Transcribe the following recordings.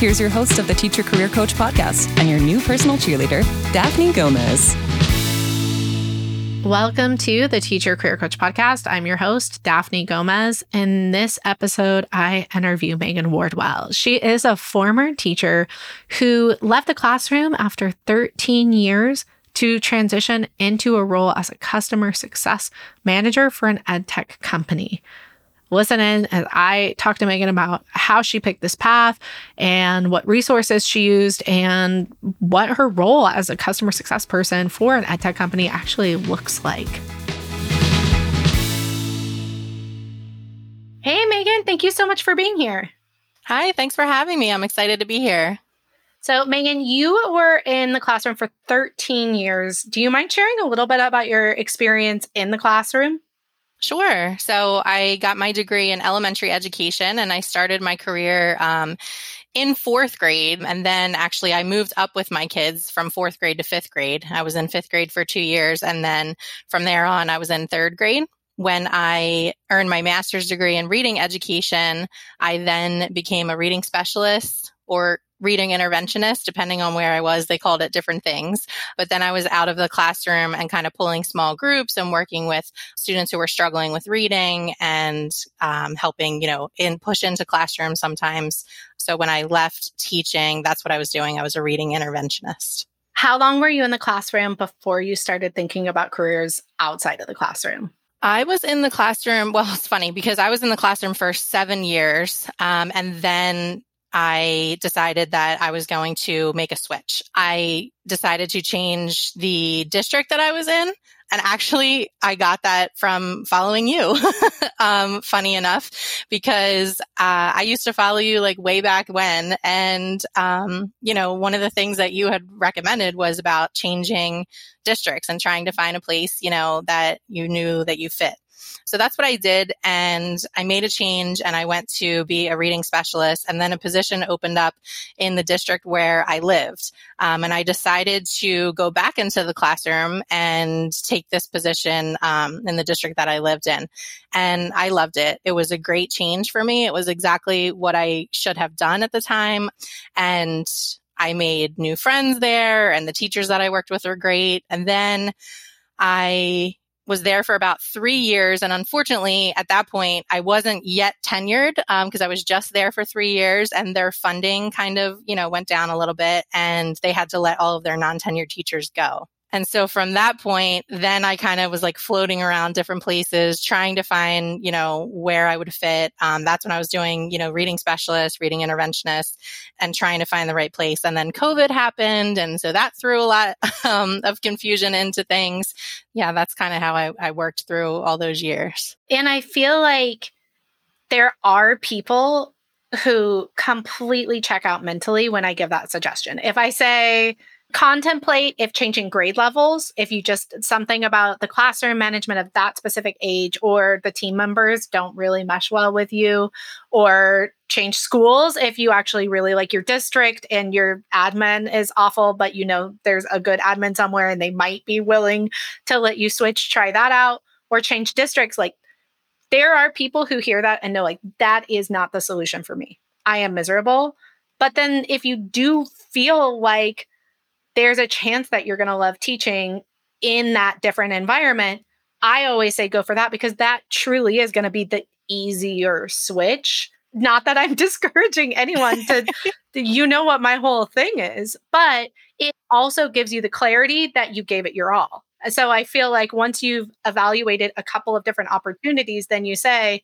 Here's your host of the Teacher Career Coach podcast and your new personal cheerleader, Daphne Gomez. Welcome to the Teacher Career Coach podcast. I'm your host, Daphne Gomez. In this episode, I interview Megan Wardwell. She is a former teacher who left the classroom after 13 years to transition into a role as a customer success manager for an ed tech company listen in as I talk to Megan about how she picked this path and what resources she used and what her role as a customer success person for an ed tech company actually looks like. Hey, Megan, thank you so much for being here. Hi, thanks for having me. I'm excited to be here. So, Megan, you were in the classroom for 13 years. Do you mind sharing a little bit about your experience in the classroom? Sure. So I got my degree in elementary education and I started my career um, in fourth grade. And then actually, I moved up with my kids from fourth grade to fifth grade. I was in fifth grade for two years. And then from there on, I was in third grade. When I earned my master's degree in reading education, I then became a reading specialist or reading interventionist, depending on where I was, they called it different things. But then I was out of the classroom and kind of pulling small groups and working with students who were struggling with reading and um, helping, you know, in push into classrooms sometimes. So when I left teaching, that's what I was doing. I was a reading interventionist. How long were you in the classroom before you started thinking about careers outside of the classroom? I was in the classroom. Well, it's funny because I was in the classroom for seven years. Um, and then I decided that I was going to make a switch. I decided to change the district that I was in. And actually, I got that from following you. um, funny enough, because uh, I used to follow you like way back when. And, um, you know, one of the things that you had recommended was about changing districts and trying to find a place, you know, that you knew that you fit. So that's what I did. And I made a change and I went to be a reading specialist. And then a position opened up in the district where I lived. Um, and I decided to go back into the classroom and take this position um, in the district that I lived in. And I loved it. It was a great change for me. It was exactly what I should have done at the time. And I made new friends there and the teachers that I worked with were great. And then I was there for about three years. And unfortunately, at that point, I wasn't yet tenured because um, I was just there for three years and their funding kind of, you know, went down a little bit and they had to let all of their non tenured teachers go. And so from that point, then I kind of was like floating around different places, trying to find, you know, where I would fit. Um, that's when I was doing, you know, reading specialist, reading interventionist, and trying to find the right place. And then COVID happened. And so that threw a lot um, of confusion into things. Yeah, that's kind of how I, I worked through all those years. And I feel like there are people who completely check out mentally when I give that suggestion. If I say, contemplate if changing grade levels, if you just something about the classroom management of that specific age or the team members don't really mesh well with you, or change schools if you actually really like your district and your admin is awful, but you know there's a good admin somewhere and they might be willing to let you switch, try that out, or change districts. Like there are people who hear that and know, like, that is not the solution for me. I am miserable. But then if you do feel like there's a chance that you're going to love teaching in that different environment, I always say go for that because that truly is going to be the easier switch. Not that I'm discouraging anyone to, you know what my whole thing is, but it also gives you the clarity that you gave it your all. So I feel like once you've evaluated a couple of different opportunities, then you say,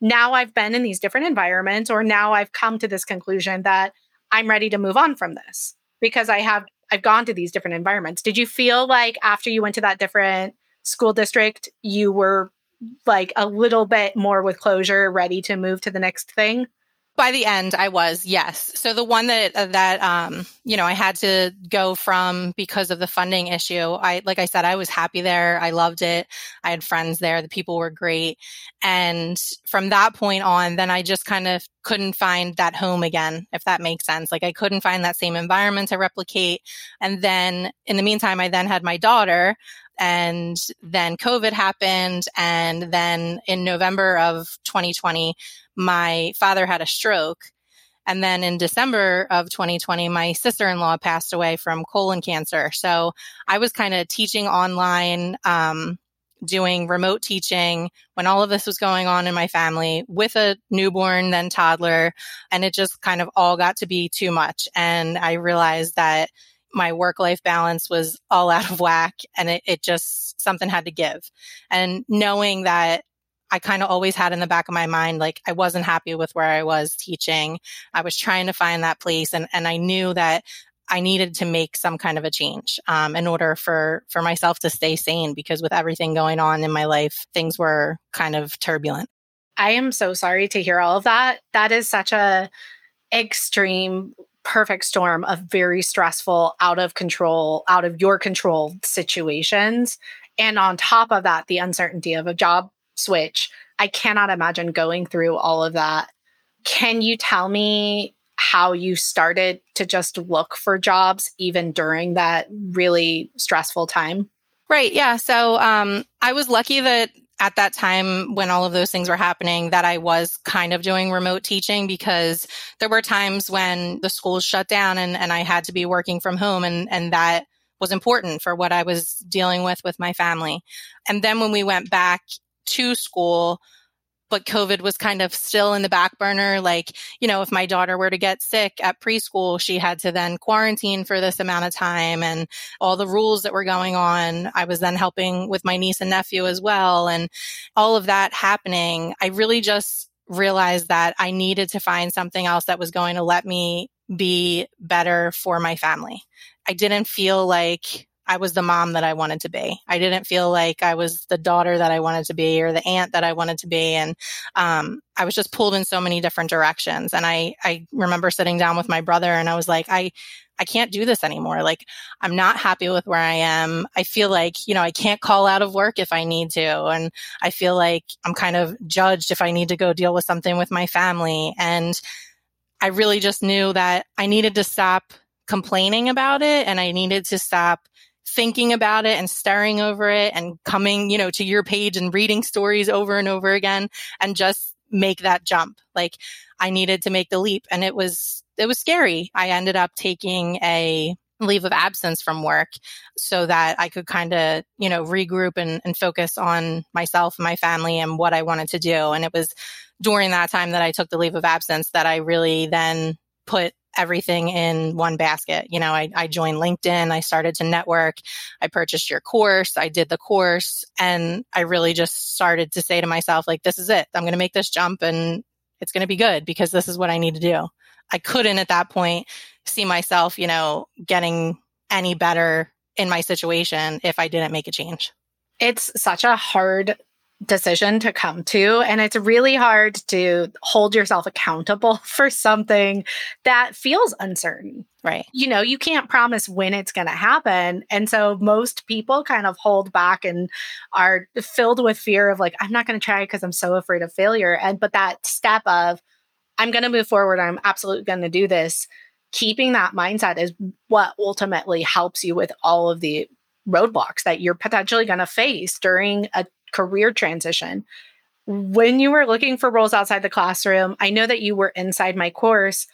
now I've been in these different environments, or now I've come to this conclusion that I'm ready to move on from this because I have I've gone to these different environments. Did you feel like after you went to that different school district, you were like a little bit more with closure, ready to move to the next thing? By the end, I was yes. So the one that uh, that um, you know I had to go from because of the funding issue. I like I said, I was happy there. I loved it. I had friends there. The people were great, and from that point on, then I just kind of couldn't find that home again, if that makes sense. Like I couldn't find that same environment to replicate. And then in the meantime, I then had my daughter and then COVID happened. And then in November of 2020, my father had a stroke. And then in December of 2020, my sister in law passed away from colon cancer. So I was kind of teaching online, um, doing remote teaching when all of this was going on in my family with a newborn, then toddler. And it just kind of all got to be too much. And I realized that my work life balance was all out of whack and it, it just something had to give. And knowing that I kind of always had in the back of my mind, like I wasn't happy with where I was teaching. I was trying to find that place and, and I knew that I needed to make some kind of a change um, in order for for myself to stay sane because with everything going on in my life, things were kind of turbulent. I am so sorry to hear all of that. That is such a extreme perfect storm of very stressful, out of control, out of your control situations. And on top of that, the uncertainty of a job switch. I cannot imagine going through all of that. Can you tell me how you started to just look for jobs even during that really stressful time? Right. Yeah. So um, I was lucky that at that time when all of those things were happening that I was kind of doing remote teaching because there were times when the schools shut down and, and I had to be working from home and, and that was important for what I was dealing with with my family. And then when we went back to school, but COVID was kind of still in the back burner. Like, you know, if my daughter were to get sick at preschool, she had to then quarantine for this amount of time and all the rules that were going on. I was then helping with my niece and nephew as well. And all of that happening, I really just realized that I needed to find something else that was going to let me be better for my family. I didn't feel like I was the mom that I wanted to be. I didn't feel like I was the daughter that I wanted to be or the aunt that I wanted to be. And um, I was just pulled in so many different directions. And I, I remember sitting down with my brother and I was like, I, I can't do this anymore. Like, I'm not happy with where I am. I feel like, you know, I can't call out of work if I need to. And I feel like I'm kind of judged if I need to go deal with something with my family. And I really just knew that I needed to stop complaining about it and I needed to stop thinking about it and staring over it and coming, you know, to your page and reading stories over and over again and just make that jump. Like I needed to make the leap and it was, it was scary. I ended up taking a leave of absence from work so that I could kind of, you know, regroup and, and focus on myself and my family and what I wanted to do. And it was during that time that I took the leave of absence that I really then put everything in one basket. You know, I, I joined LinkedIn, I started to network, I purchased your course, I did the course, and I really just started to say to myself, like, this is it. I'm going to make this jump and it's going to be good because this is what I need to do. I couldn't at that point see myself, you know, getting any better in my situation if I didn't make a change. It's such a hard decision to come to. And it's really hard to hold yourself accountable for something that feels uncertain. Right. You know, you can't promise when it's going to happen. And so most people kind of hold back and are filled with fear of like, I'm not going to try because I'm so afraid of failure. And, but that step of, I'm going to move forward, I'm absolutely going to do this. Keeping that mindset is what ultimately helps you with all of the roadblocks that you're potentially going to face during a career transition. When you were looking for roles outside the classroom, I know that you were inside my course.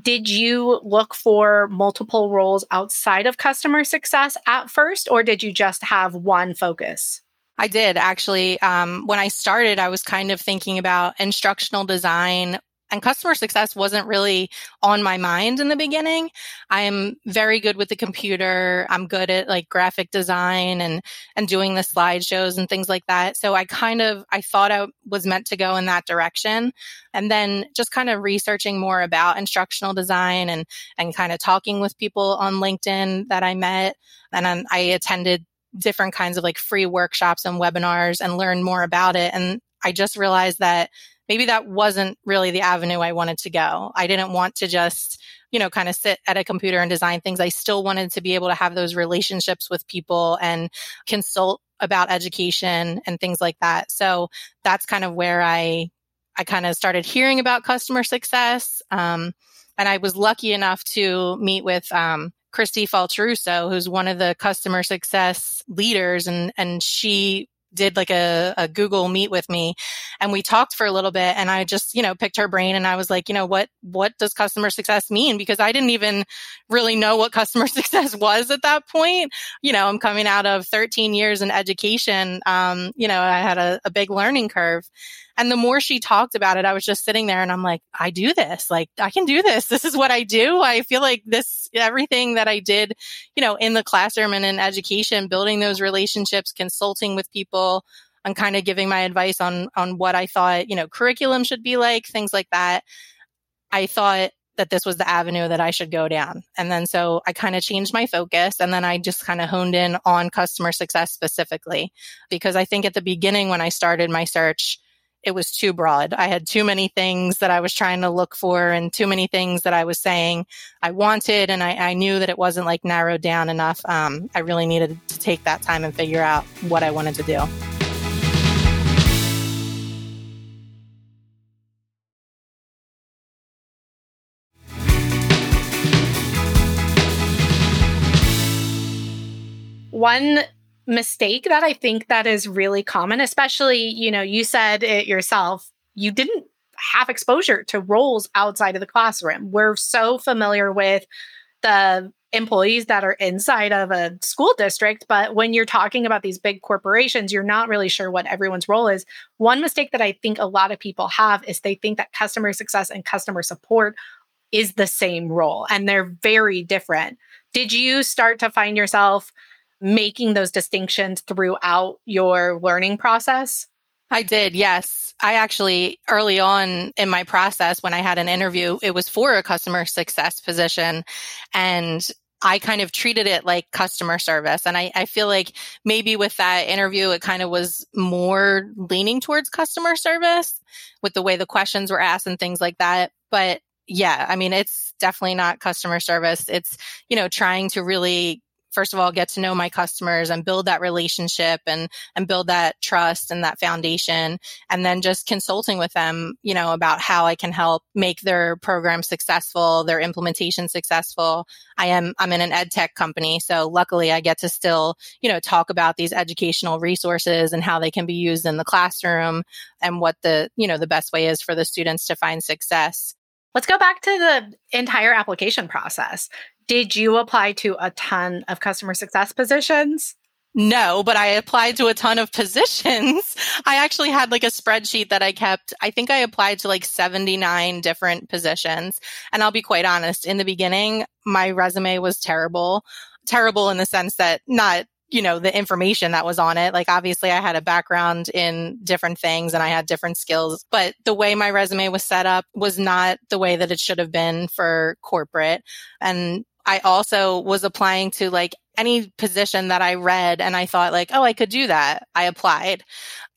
Did you look for multiple roles outside of customer success at first, or did you just have one focus? I did actually. Um, when I started, I was kind of thinking about instructional design and customer success wasn't really on my mind in the beginning. I am very good with the computer. I'm good at like graphic design and and doing the slideshows and things like that. So I kind of I thought I was meant to go in that direction. And then just kind of researching more about instructional design and and kind of talking with people on LinkedIn that I met and I attended different kinds of like free workshops and webinars and learned more about it and I just realized that maybe that wasn't really the avenue I wanted to go. I didn't want to just, you know, kind of sit at a computer and design things. I still wanted to be able to have those relationships with people and consult about education and things like that. So that's kind of where I, I kind of started hearing about customer success. Um, and I was lucky enough to meet with, um, Christy Faltruso, who's one of the customer success leaders, and and she did like a, a Google meet with me and we talked for a little bit and I just, you know, picked her brain and I was like, you know, what, what does customer success mean? Because I didn't even really know what customer success was at that point. You know, I'm coming out of 13 years in education. Um, you know, I had a, a big learning curve. And the more she talked about it, I was just sitting there and I'm like, I do this. Like, I can do this. This is what I do. I feel like this, everything that I did, you know, in the classroom and in education, building those relationships, consulting with people, and kind of giving my advice on, on what I thought, you know, curriculum should be like, things like that. I thought that this was the avenue that I should go down. And then so I kind of changed my focus and then I just kind of honed in on customer success specifically because I think at the beginning when I started my search, it was too broad. I had too many things that I was trying to look for and too many things that I was saying I wanted. And I, I knew that it wasn't like narrowed down enough. Um, I really needed to take that time and figure out what I wanted to do. One mistake that I think that is really common, especially, you know, you said it yourself, you didn't have exposure to roles outside of the classroom. We're so familiar with the employees that are inside of a school district, but when you're talking about these big corporations, you're not really sure what everyone's role is. One mistake that I think a lot of people have is they think that customer success and customer support is the same role and they're very different. Did you start to find yourself making those distinctions throughout your learning process? I did, yes. I actually, early on in my process, when I had an interview, it was for a customer success position. And I kind of treated it like customer service. And I, I feel like maybe with that interview, it kind of was more leaning towards customer service with the way the questions were asked and things like that. But yeah, I mean, it's definitely not customer service. It's, you know, trying to really first of all get to know my customers and build that relationship and and build that trust and that foundation and then just consulting with them you know about how i can help make their program successful their implementation successful i am i'm in an ed tech company so luckily i get to still you know talk about these educational resources and how they can be used in the classroom and what the you know the best way is for the students to find success Let's go back to the entire application process. Did you apply to a ton of customer success positions? No, but I applied to a ton of positions. I actually had like a spreadsheet that I kept. I think I applied to like 79 different positions. And I'll be quite honest, in the beginning, my resume was terrible. Terrible in the sense that not you know, the information that was on it. Like obviously I had a background in different things and I had different skills, but the way my resume was set up was not the way that it should have been for corporate. And I also was applying to like any position that I read and I thought like, oh, I could do that. I applied.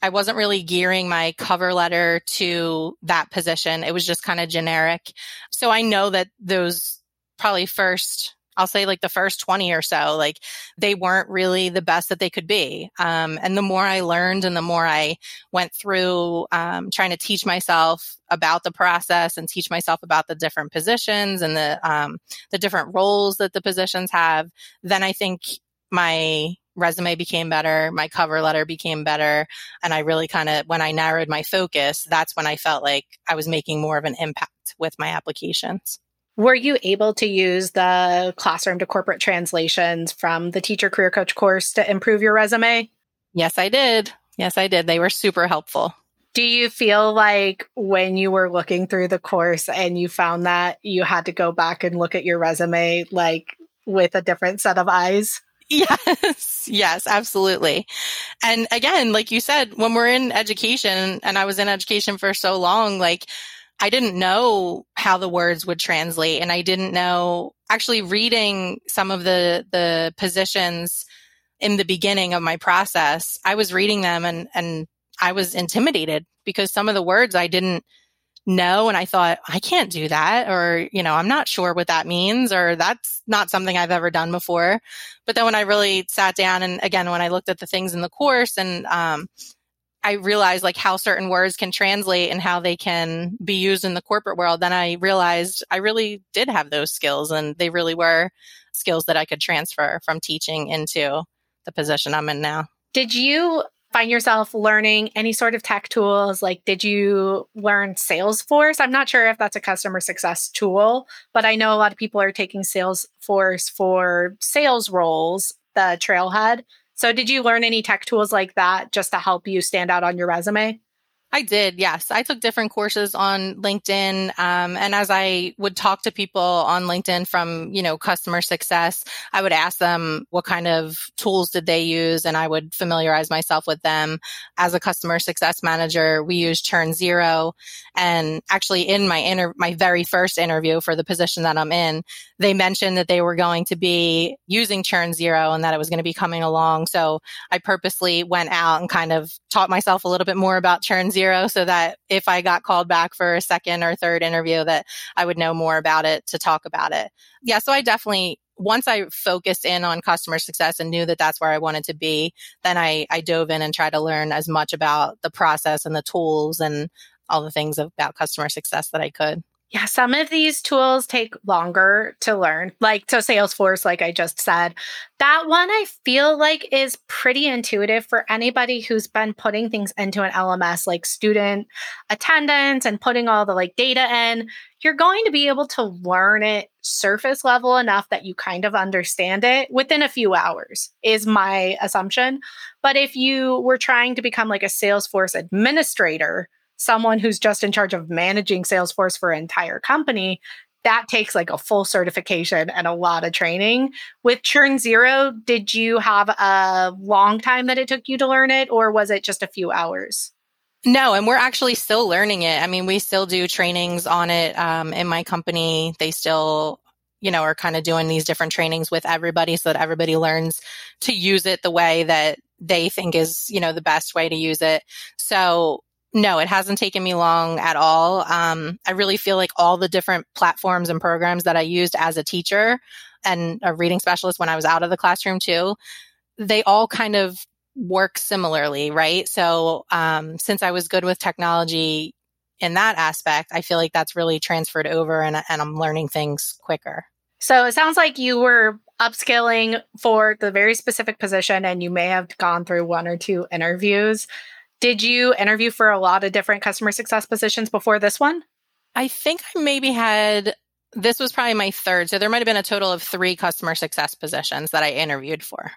I wasn't really gearing my cover letter to that position. It was just kind of generic. So I know that those probably first I'll say like the first 20 or so, like they weren't really the best that they could be. Um, and the more I learned and the more I went through, um, trying to teach myself about the process and teach myself about the different positions and the, um, the different roles that the positions have, then I think my resume became better. My cover letter became better. And I really kind of, when I narrowed my focus, that's when I felt like I was making more of an impact with my applications. Were you able to use the classroom to corporate translations from the teacher career coach course to improve your resume? Yes, I did. Yes, I did. They were super helpful. Do you feel like when you were looking through the course and you found that you had to go back and look at your resume like with a different set of eyes? Yes, yes, absolutely. And again, like you said, when we're in education, and I was in education for so long, like I didn't know how the words would translate and I didn't know actually reading some of the the positions in the beginning of my process. I was reading them and and I was intimidated because some of the words I didn't know and I thought I can't do that or you know I'm not sure what that means or that's not something I've ever done before. But then when I really sat down and again when I looked at the things in the course and um, I realized like how certain words can translate and how they can be used in the corporate world, then I realized I really did have those skills and they really were skills that I could transfer from teaching into the position I'm in now. Did you find yourself learning any sort of tech tools? Like, did you learn Salesforce? I'm not sure if that's a customer success tool, but I know a lot of people are taking Salesforce for sales roles, the trailhead. So, did you learn any tech tools like that just to help you stand out on your resume? I did, yes. I took different courses on LinkedIn. Um, and as I would talk to people on LinkedIn from, you know, customer success, I would ask them what kind of tools did they use and I would familiarize myself with them. As a customer success manager, we use Churn Zero. And actually in my my very first interview for the position that I'm in, they mentioned that they were going to be using Churn Zero and that it was going to be coming along. So I purposely went out and kind of taught myself a little bit more about Churn Zero zero so that if I got called back for a second or third interview that I would know more about it to talk about it. Yeah. So I definitely, once I focused in on customer success and knew that that's where I wanted to be, then I, I dove in and tried to learn as much about the process and the tools and all the things about customer success that I could. Yeah, some of these tools take longer to learn. Like, so Salesforce, like I just said, that one I feel like is pretty intuitive for anybody who's been putting things into an LMS, like student attendance and putting all the like data in. You're going to be able to learn it surface level enough that you kind of understand it within a few hours, is my assumption. But if you were trying to become like a Salesforce administrator, someone who's just in charge of managing Salesforce for an entire company, that takes like a full certification and a lot of training. With Churn Zero, did you have a long time that it took you to learn it, or was it just a few hours? No, and we're actually still learning it. I mean, we still do trainings on it um, in my company. They still, you know, are kind of doing these different trainings with everybody so that everybody learns to use it the way that they think is, you know, the best way to use it. So no, it hasn't taken me long at all. Um, I really feel like all the different platforms and programs that I used as a teacher and a reading specialist when I was out of the classroom too, they all kind of work similarly, right? So, um, since I was good with technology in that aspect, I feel like that's really transferred over and, and I'm learning things quicker. So it sounds like you were upskilling for the very specific position and you may have gone through one or two interviews. Did you interview for a lot of different customer success positions before this one? I think I maybe had, this was probably my third. So there might have been a total of three customer success positions that I interviewed for.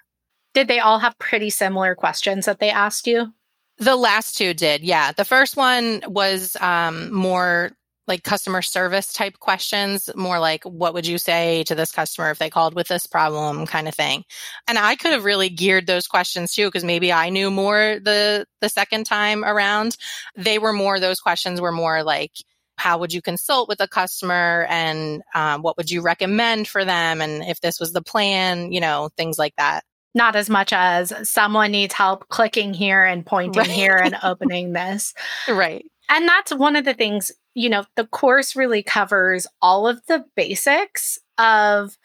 Did they all have pretty similar questions that they asked you? The last two did, yeah. The first one was um, more like customer service type questions, more like what would you say to this customer if they called with this problem kind of thing. And I could have really geared those questions too because maybe I knew more the the second time around. They were more those questions were more like how would you consult with a customer and um, what would you recommend for them and if this was the plan you know things like that not as much as someone needs help clicking here and pointing right. here and opening this right and that's one of the things you know the course really covers all of the basics of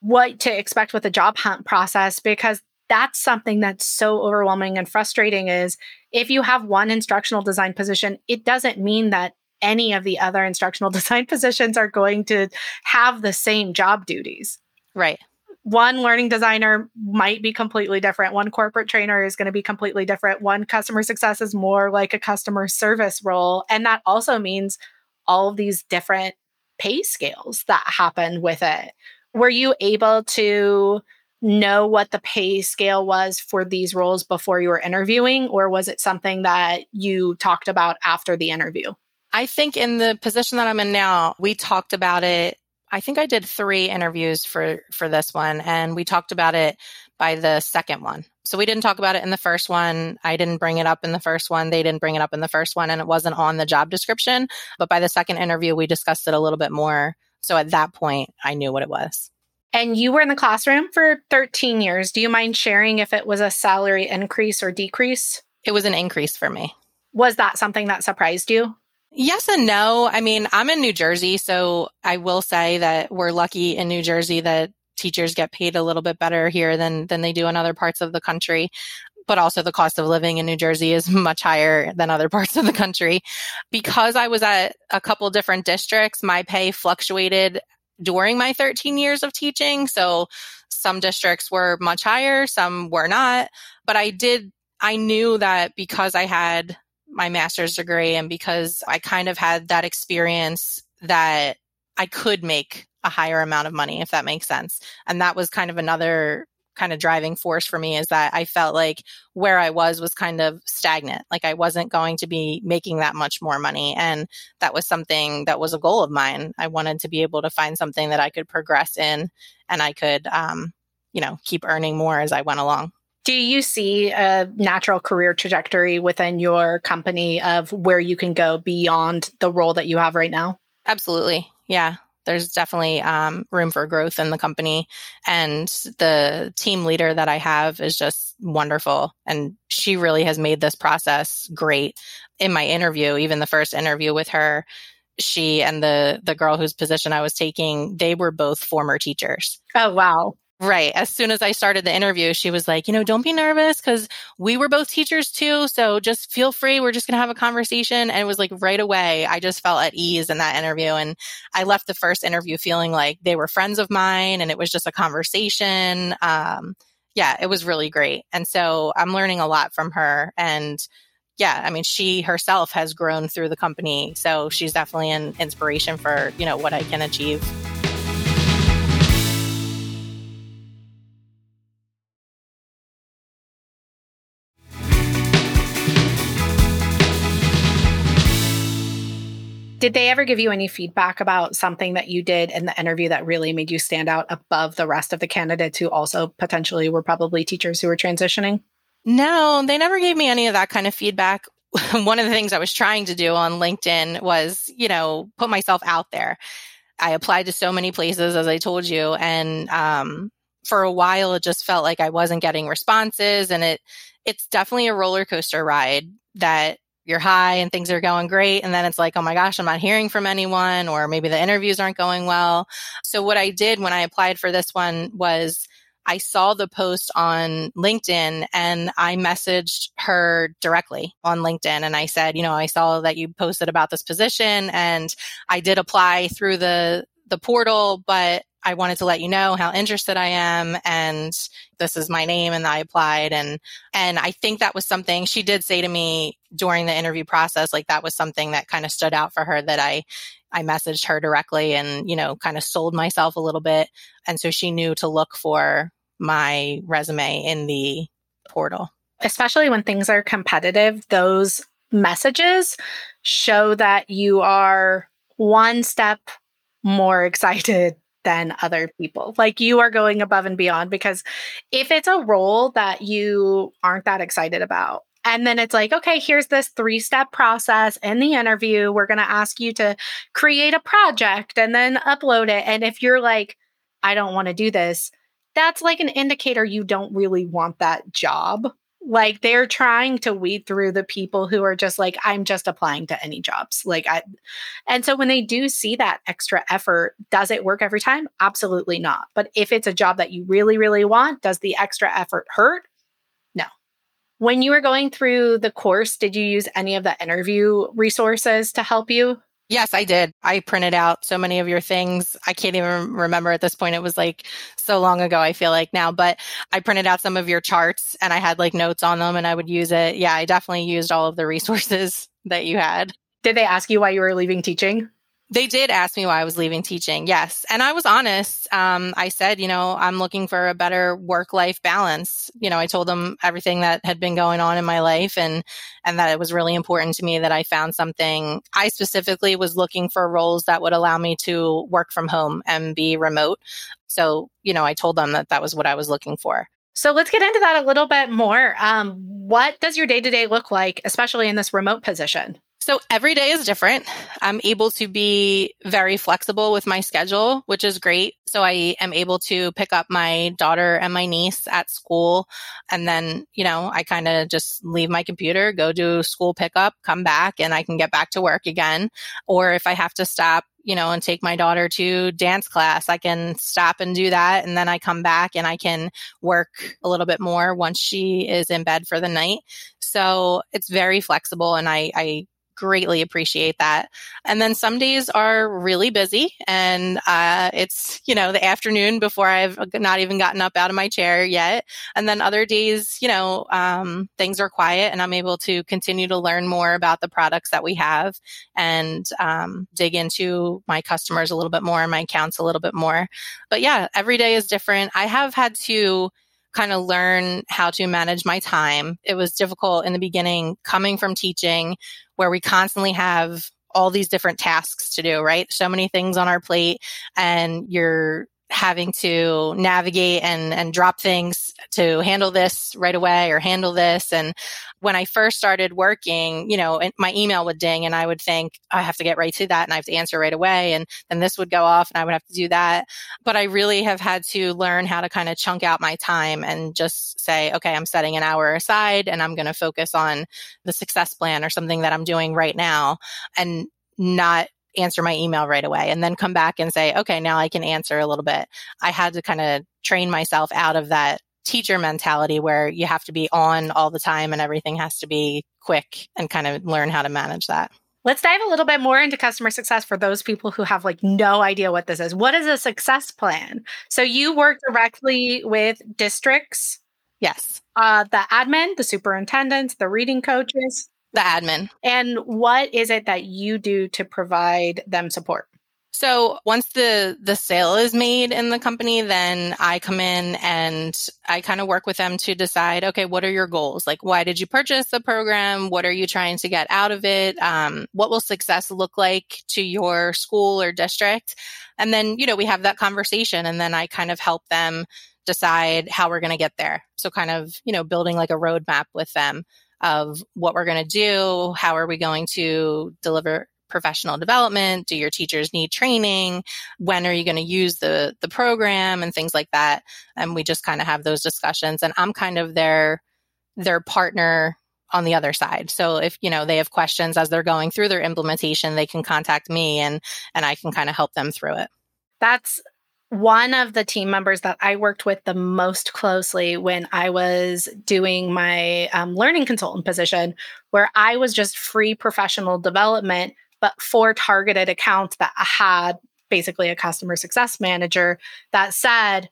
what to expect with the job hunt process because that's something that's so overwhelming and frustrating is if you have one instructional design position it doesn't mean that any of the other instructional design positions are going to have the same job duties. Right. One learning designer might be completely different. One corporate trainer is going to be completely different. One customer success is more like a customer service role. And that also means all of these different pay scales that happen with it. Were you able to know what the pay scale was for these roles before you were interviewing, or was it something that you talked about after the interview? I think in the position that I'm in now, we talked about it. I think I did three interviews for for this one, and we talked about it by the second one. So we didn't talk about it in the first one. I didn't bring it up in the first one. They didn't bring it up in the first one, and it wasn't on the job description. But by the second interview, we discussed it a little bit more. So at that point, I knew what it was. And you were in the classroom for 13 years. Do you mind sharing if it was a salary increase or decrease? It was an increase for me. Was that something that surprised you? Yes and no. I mean, I'm in New Jersey, so I will say that we're lucky in New Jersey that teachers get paid a little bit better here than than they do in other parts of the country. But also the cost of living in New Jersey is much higher than other parts of the country. Because I was at a couple different districts, my pay fluctuated during my 13 years of teaching. So some districts were much higher, some were not. But I did I knew that because I had my master's degree and because I kind of had that experience that I could make a higher amount of money, if that makes sense. And that was kind of another kind of driving force for me is that I felt like where I was was kind of stagnant. Like I wasn't going to be making that much more money. And that was something that was a goal of mine. I wanted to be able to find something that I could progress in and I could, um, you know, keep earning more as I went along. Do you see a natural career trajectory within your company of where you can go beyond the role that you have right now? Absolutely. Yeah. There's definitely um, room for growth in the company. And the team leader that I have is just wonderful. And she really has made this process great. In my interview, even the first interview with her, she and the the girl whose position I was taking, they were both former teachers. Oh wow. Right. As soon as I started the interview, she was like, you know, don't be nervous because we were both teachers too. So just feel free. We're just going to have a conversation. And it was like right away, I just felt at ease in that interview. And I left the first interview feeling like they were friends of mine and it was just a conversation. Um, yeah, it was really great. And so I'm learning a lot from her. And yeah, I mean, she herself has grown through the company. So she's definitely an inspiration for, you know, what I can achieve. Did they ever give you any feedback about something that you did in the interview that really made you stand out above the rest of the candidates who also potentially were probably teachers who were transitioning? No, they never gave me any of that kind of feedback. One of the things I was trying to do on LinkedIn was, you know, put myself out there. I applied to so many places, as I told you, and um, for a while it just felt like I wasn't getting responses, and it it's definitely a roller coaster ride that you're high and things are going great. And then it's like, oh my gosh, I'm not hearing from anyone, or maybe the interviews aren't going well. So what I did when I applied for this one was I saw the post on LinkedIn and I messaged her directly on LinkedIn and I said, you know, I saw that you posted about this position and I did apply through the the portal, but I wanted to let you know how interested I am and this is my name and I applied and and I think that was something she did say to me during the interview process like that was something that kind of stood out for her that I I messaged her directly and you know kind of sold myself a little bit and so she knew to look for my resume in the portal. Especially when things are competitive, those messages show that you are one step more excited than other people. Like you are going above and beyond because if it's a role that you aren't that excited about, And then it's like, okay, here's this three step process in the interview. We're going to ask you to create a project and then upload it. And if you're like, I don't want to do this, that's like an indicator you don't really want that job. Like they're trying to weed through the people who are just like, I'm just applying to any jobs. Like I, and so when they do see that extra effort, does it work every time? Absolutely not. But if it's a job that you really, really want, does the extra effort hurt? No. When you were going through the course, did you use any of the interview resources to help you? Yes, I did. I printed out so many of your things. I can't even remember at this point. It was like so long ago, I feel like now, but I printed out some of your charts and I had like notes on them and I would use it. Yeah, I definitely used all of the resources that you had. Did they ask you why you were leaving teaching? They did ask me why I was leaving teaching. Yes. And I was honest. Um, I said, you know, I'm looking for a better work life balance. You know, I told them everything that had been going on in my life and, and that it was really important to me that I found something. I specifically was looking for roles that would allow me to work from home and be remote. So, you know, I told them that that was what I was looking for. So let's get into that a little bit more. Um, what does your day to day look like, especially in this remote position? So every day is different. I'm able to be very flexible with my schedule, which is great. So I am able to pick up my daughter and my niece at school. And then, you know, I kind of just leave my computer, go do school pickup, come back, and I can get back to work again. Or if I have to stop you know, and take my daughter to dance class. I can stop and do that. And then I come back and I can work a little bit more once she is in bed for the night. So it's very flexible and I, I greatly appreciate that. And then some days are really busy and uh, it's, you know, the afternoon before I've not even gotten up out of my chair yet. And then other days, you know, um, things are quiet and I'm able to continue to learn more about the products that we have and um, dig into my customers a little bit more and my accounts a little bit more. But yeah, every day is different. I have had to kind of learn how to manage my time. It was difficult in the beginning coming from teaching where we constantly have all these different tasks to do, right? So many things on our plate and you're having to navigate and, and drop things to handle this right away or handle this. And when I first started working, you know, my email would ding and I would think, I have to get right to that and I have to answer right away. And then this would go off and I would have to do that. But I really have had to learn how to kind of chunk out my time and just say, okay, I'm setting an hour aside and I'm going to focus on the success plan or something that I'm doing right now and not answer my email right away and then come back and say, okay, now I can answer a little bit. I had to kind of train myself out of that teacher mentality where you have to be on all the time and everything has to be quick and kind of learn how to manage that. Let's dive a little bit more into customer success for those people who have like no idea what this is. What is a success plan? So you work directly with districts? Yes. Uh, the admin, the superintendents, the reading coaches? The admin. And what is it that you do to provide them support? So once the the sale is made in the company, then I come in and I kind of work with them to decide, okay, what are your goals? Like, why did you purchase the program? What are you trying to get out of it? Um, what will success look like to your school or district? And then, you know, we have that conversation, and then I kind of help them decide how we're going to get there. So kind of, you know, building like a roadmap with them of what we're going to do, how are we going to deliver professional development? Do your teachers need training? When are you going to use the the program and things like that? And we just kind of have those discussions and I'm kind of their their partner on the other side. So if, you know, they have questions as they're going through their implementation, they can contact me and and I can kind of help them through it. That's one of the team members that I worked with the most closely when I was doing my um, learning consultant position, where I was just free professional development, but for targeted accounts that had basically a customer success manager that said,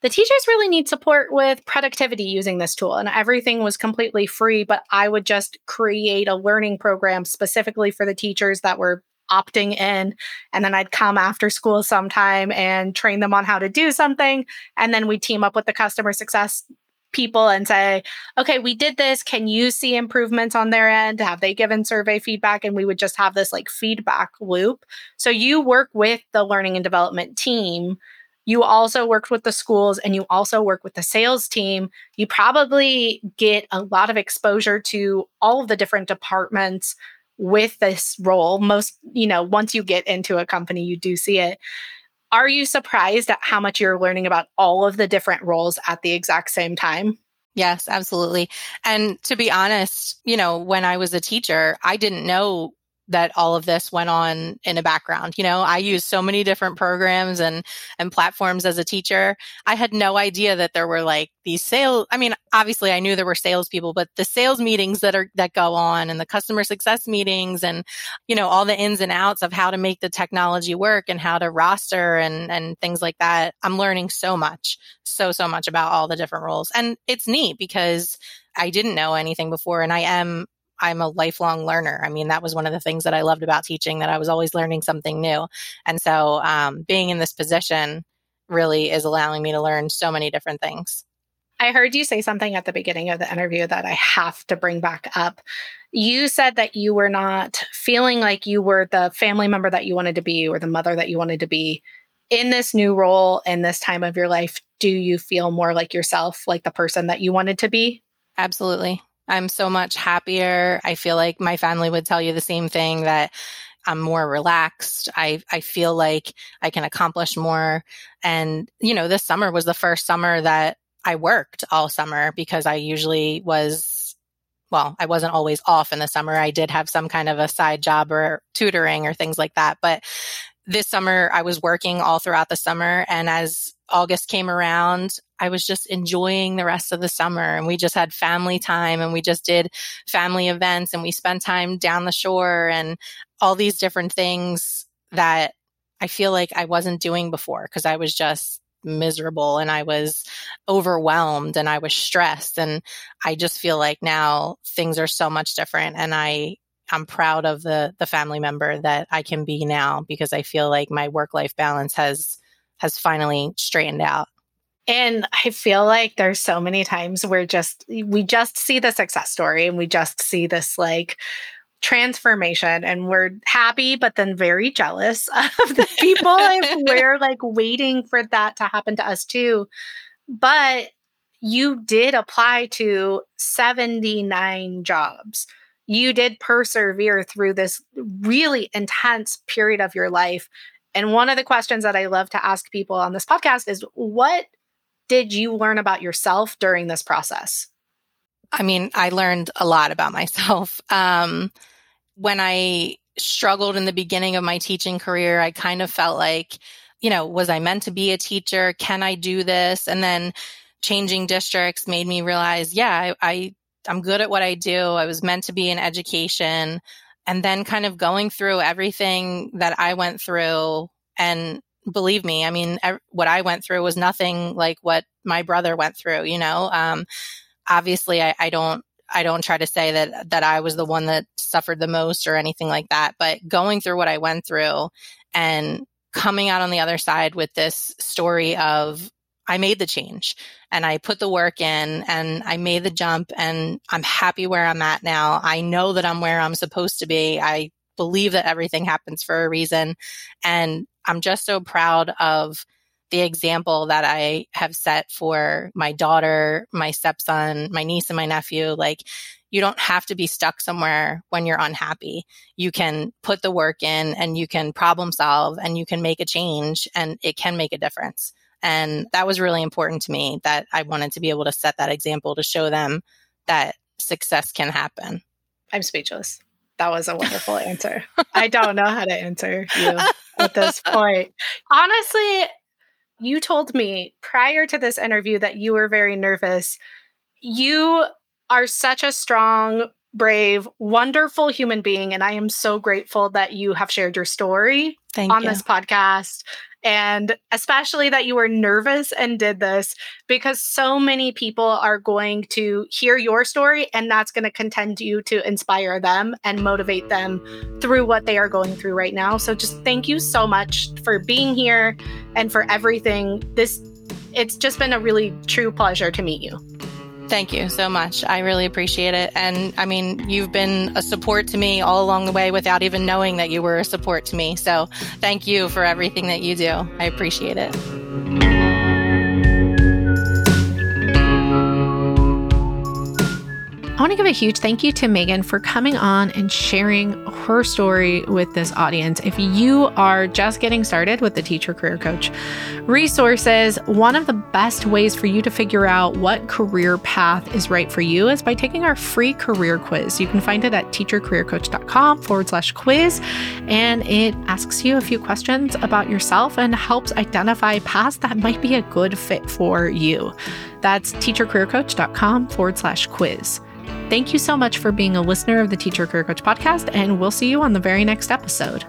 the teachers really need support with productivity using this tool. And everything was completely free, but I would just create a learning program specifically for the teachers that were opting in. And then I'd come after school sometime and train them on how to do something. And then we team up with the customer success people and say, okay, we did this. Can you see improvements on their end? Have they given survey feedback? And we would just have this like feedback loop. So you work with the learning and development team you also worked with the schools and you also work with the sales team. You probably get a lot of exposure to all of the different departments with this role. Most, you know, once you get into a company, you do see it. Are you surprised at how much you're learning about all of the different roles at the exact same time? Yes, absolutely. And to be honest, you know, when I was a teacher, I didn't know that all of this went on in a background. You know, I use so many different programs and and platforms as a teacher. I had no idea that there were like these sales. I mean, obviously I knew there were salespeople, but the sales meetings that are that go on and the customer success meetings and you know all the ins and outs of how to make the technology work and how to roster and and things like that. I'm learning so much, so so much about all the different roles, and it's neat because I didn't know anything before, and I am I'm a lifelong learner. I mean, that was one of the things that I loved about teaching that I was always learning something new. And so, um, being in this position really is allowing me to learn so many different things. I heard you say something at the beginning of the interview that I have to bring back up. You said that you were not feeling like you were the family member that you wanted to be or the mother that you wanted to be. In this new role, in this time of your life, do you feel more like yourself, like the person that you wanted to be? Absolutely. I'm so much happier. I feel like my family would tell you the same thing that I'm more relaxed. I, I feel like I can accomplish more. And, you know, this summer was the first summer that I worked all summer because I usually was, well, I wasn't always off in the summer. I did have some kind of a side job or tutoring or things like that. But this summer I was working all throughout the summer. And as August came around, I was just enjoying the rest of the summer and we just had family time and we just did family events and we spent time down the shore and all these different things that I feel like I wasn't doing before because I was just miserable and I was overwhelmed and I was stressed and I just feel like now things are so much different and I I'm proud of the the family member that I can be now because I feel like my work life balance has has finally straightened out. And I feel like there's so many times where just we just see the success story and we just see this like transformation and we're happy but then very jealous of the people and we're like waiting for that to happen to us too. But you did apply to 79 jobs. You did persevere through this really intense period of your life and one of the questions that I love to ask people on this podcast is what did you learn about yourself during this process? I mean, I learned a lot about myself. Um, when I struggled in the beginning of my teaching career, I kind of felt like, you know, was I meant to be a teacher? Can I do this? And then changing districts made me realize, yeah, I, I I'm good at what I do. I was meant to be in education and then kind of going through everything that I went through and believe me, I mean, what I went through was nothing like what my brother went through, you know? Um, obviously I, I don't, I don't try to say that, that I was the one that suffered the most or anything like that, but going through what I went through and coming out on the other side with this story of I made the change and I put the work in and I made the jump and I'm happy where I'm at now. I know that I'm where I'm supposed to be. I believe that everything happens for a reason. And I'm just so proud of the example that I have set for my daughter, my stepson, my niece, and my nephew. Like, you don't have to be stuck somewhere when you're unhappy. You can put the work in and you can problem solve and you can make a change and it can make a difference. And that was really important to me that I wanted to be able to set that example to show them that success can happen. I'm speechless. That was a wonderful answer. I don't know how to answer you at this point. Honestly, you told me prior to this interview that you were very nervous. You are such a strong, brave, wonderful human being. And I am so grateful that you have shared your story Thank on you. this podcast and especially that you were nervous and did this because so many people are going to hear your story and that's going to contend you to inspire them and motivate them through what they are going through right now. So just thank you so much for being here and for everything. This it's just been a really true pleasure to meet you. Thank you so much. I really appreciate it. And I mean, you've been a support to me all along the way without even knowing that you were a support to me. So thank you for everything that you do. I appreciate it. I want to give a huge thank you to Megan for coming on and sharing her story with this audience. If you are just getting started with the Teacher Career Coach resources, one of the best ways for you to figure out what career path is right for you is by taking our free career quiz. You can find it at teachercareercoach.com forward slash quiz, and it asks you a few questions about yourself and helps identify paths that might be a good fit for you. That's teachercareercoach.com forward slash quiz. Thank you so much for being a listener of the Teacher Career Coach podcast, and we'll see you on the very next episode.